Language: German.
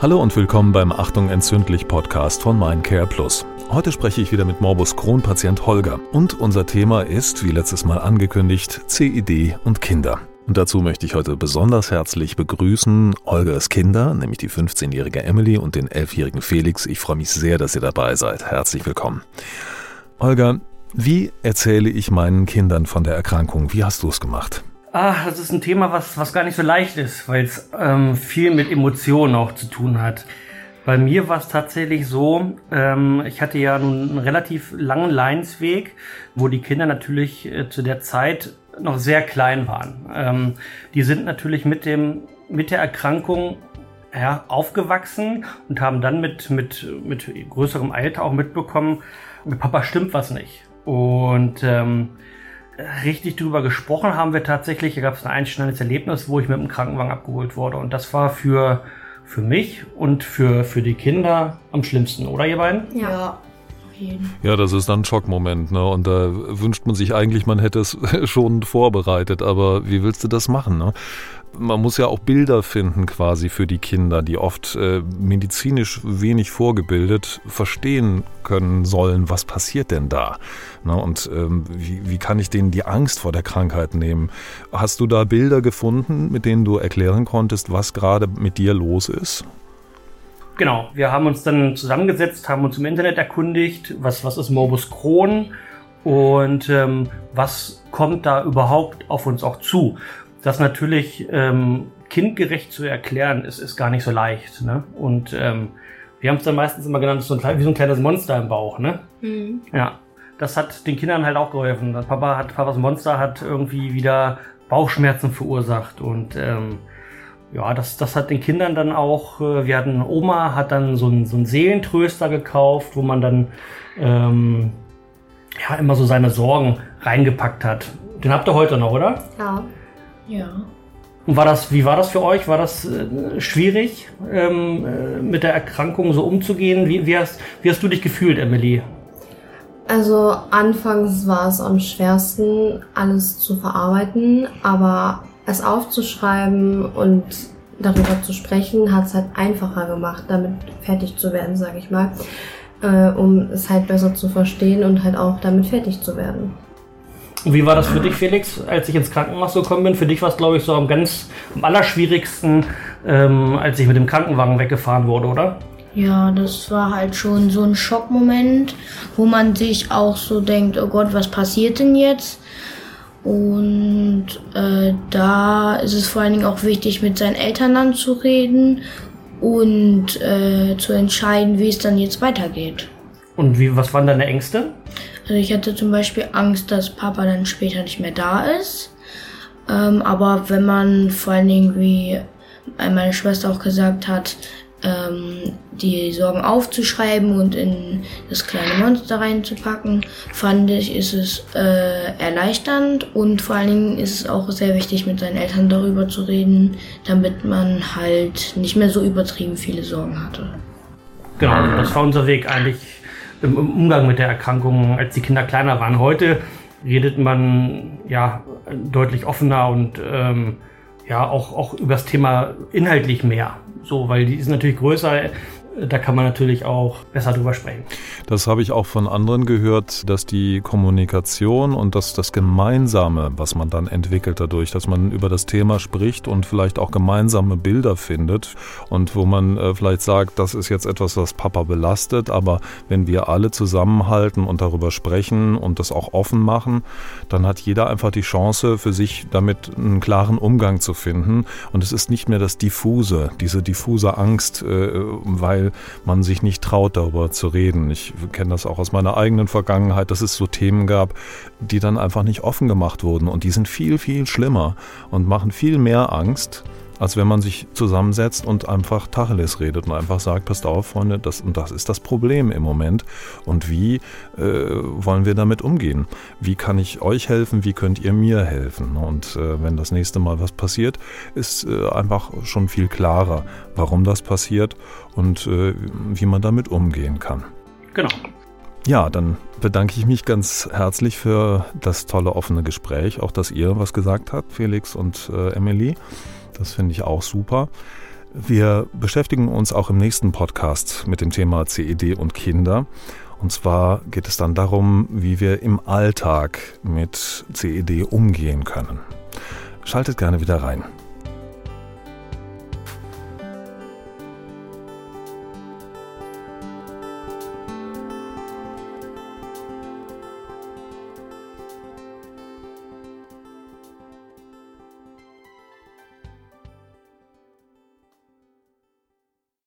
Hallo und willkommen beim Achtung entzündlich Podcast von Mindcare Plus. Heute spreche ich wieder mit Morbus Crohn Patient Holger und unser Thema ist, wie letztes Mal angekündigt, CID und Kinder. Und dazu möchte ich heute besonders herzlich begrüßen Holgers Kinder, nämlich die 15-jährige Emily und den 11-jährigen Felix. Ich freue mich sehr, dass ihr dabei seid. Herzlich willkommen. Holger, wie erzähle ich meinen Kindern von der Erkrankung? Wie hast du es gemacht? Ah, das ist ein Thema, was, was gar nicht so leicht ist, weil es ähm, viel mit Emotionen auch zu tun hat. Bei mir war es tatsächlich so, ähm, ich hatte ja einen relativ langen Leinsweg, wo die Kinder natürlich äh, zu der Zeit noch sehr klein waren. Ähm, die sind natürlich mit dem mit der Erkrankung ja, aufgewachsen und haben dann mit, mit, mit größerem Alter auch mitbekommen, mit Papa stimmt was nicht. Und ähm, richtig drüber gesprochen haben wir tatsächlich, da gab es ein einschneidendes Erlebnis, wo ich mit dem Krankenwagen abgeholt wurde. Und das war für, für mich und für, für die Kinder am schlimmsten, oder ihr beiden? Ja. Ja, das ist dann ein Schockmoment, ne? Und da wünscht man sich eigentlich, man hätte es schon vorbereitet, aber wie willst du das machen, ne? man muss ja auch Bilder finden quasi für die Kinder, die oft äh, medizinisch wenig vorgebildet verstehen können sollen, was passiert denn da? Na, und ähm, wie, wie kann ich denen die Angst vor der Krankheit nehmen? Hast du da Bilder gefunden, mit denen du erklären konntest, was gerade mit dir los ist? Genau, wir haben uns dann zusammengesetzt, haben uns im Internet erkundigt, was, was ist Morbus Crohn und ähm, was kommt da überhaupt auf uns auch zu das natürlich ähm, kindgerecht zu erklären, ist, ist gar nicht so leicht. Ne? Und ähm, wir haben es dann meistens immer genannt, so ein, wie so ein kleines Monster im Bauch. Ne? Mhm. Ja, das hat den Kindern halt auch geholfen. Papa hat, Papas Monster hat irgendwie wieder Bauchschmerzen verursacht und ähm, ja, das, das hat den Kindern dann auch, äh, wir hatten, Oma hat dann so einen, so einen Seelentröster gekauft, wo man dann ähm, ja immer so seine Sorgen reingepackt hat. Den habt ihr heute noch, oder? Ja. Ja. Und war das, wie war das für euch? War das äh, schwierig, ähm, äh, mit der Erkrankung so umzugehen? Wie, wie, hast, wie hast du dich gefühlt, Emily? Also anfangs war es am schwersten, alles zu verarbeiten, aber es aufzuschreiben und darüber zu sprechen, hat es halt einfacher gemacht, damit fertig zu werden, sage ich mal, äh, um es halt besser zu verstehen und halt auch damit fertig zu werden. Und wie war das für dich, Felix, als ich ins Krankenhaus gekommen bin? Für dich war es, glaube ich, so am ganz am allerschwierigsten, ähm, als ich mit dem Krankenwagen weggefahren wurde, oder? Ja, das war halt schon so ein Schockmoment, wo man sich auch so denkt, oh Gott, was passiert denn jetzt? Und äh, da ist es vor allen Dingen auch wichtig, mit seinen Eltern dann zu reden und äh, zu entscheiden, wie es dann jetzt weitergeht. Und wie, was waren deine Ängste? Also ich hatte zum Beispiel Angst, dass Papa dann später nicht mehr da ist. Ähm, aber wenn man vor allen Dingen, wie meine Schwester auch gesagt hat, ähm, die Sorgen aufzuschreiben und in das kleine Monster reinzupacken, fand ich, ist es äh, erleichternd und vor allen Dingen ist es auch sehr wichtig, mit seinen Eltern darüber zu reden, damit man halt nicht mehr so übertrieben viele Sorgen hatte. Genau, das war unser Weg eigentlich im, Umgang mit der Erkrankung, als die Kinder kleiner waren. Heute redet man ja deutlich offener und ähm, ja auch, auch über das Thema inhaltlich mehr. So, weil die ist natürlich größer da kann man natürlich auch besser drüber sprechen. Das habe ich auch von anderen gehört, dass die Kommunikation und das, das Gemeinsame, was man dann entwickelt dadurch, dass man über das Thema spricht und vielleicht auch gemeinsame Bilder findet und wo man äh, vielleicht sagt, das ist jetzt etwas, was Papa belastet, aber wenn wir alle zusammenhalten und darüber sprechen und das auch offen machen, dann hat jeder einfach die Chance für sich damit einen klaren Umgang zu finden und es ist nicht mehr das diffuse, diese diffuse Angst, äh, man sich nicht traut, darüber zu reden. Ich kenne das auch aus meiner eigenen Vergangenheit, dass es so Themen gab, die dann einfach nicht offen gemacht wurden. Und die sind viel, viel schlimmer und machen viel mehr Angst als wenn man sich zusammensetzt und einfach Tacheles redet und einfach sagt, passt auf, Freunde, das und das ist das Problem im Moment und wie äh, wollen wir damit umgehen? Wie kann ich euch helfen? Wie könnt ihr mir helfen? Und äh, wenn das nächste Mal was passiert, ist äh, einfach schon viel klarer, warum das passiert und äh, wie man damit umgehen kann. Genau. Ja, dann bedanke ich mich ganz herzlich für das tolle offene Gespräch, auch dass ihr was gesagt habt, Felix und äh, Emily. Das finde ich auch super. Wir beschäftigen uns auch im nächsten Podcast mit dem Thema CED und Kinder. Und zwar geht es dann darum, wie wir im Alltag mit CED umgehen können. Schaltet gerne wieder rein.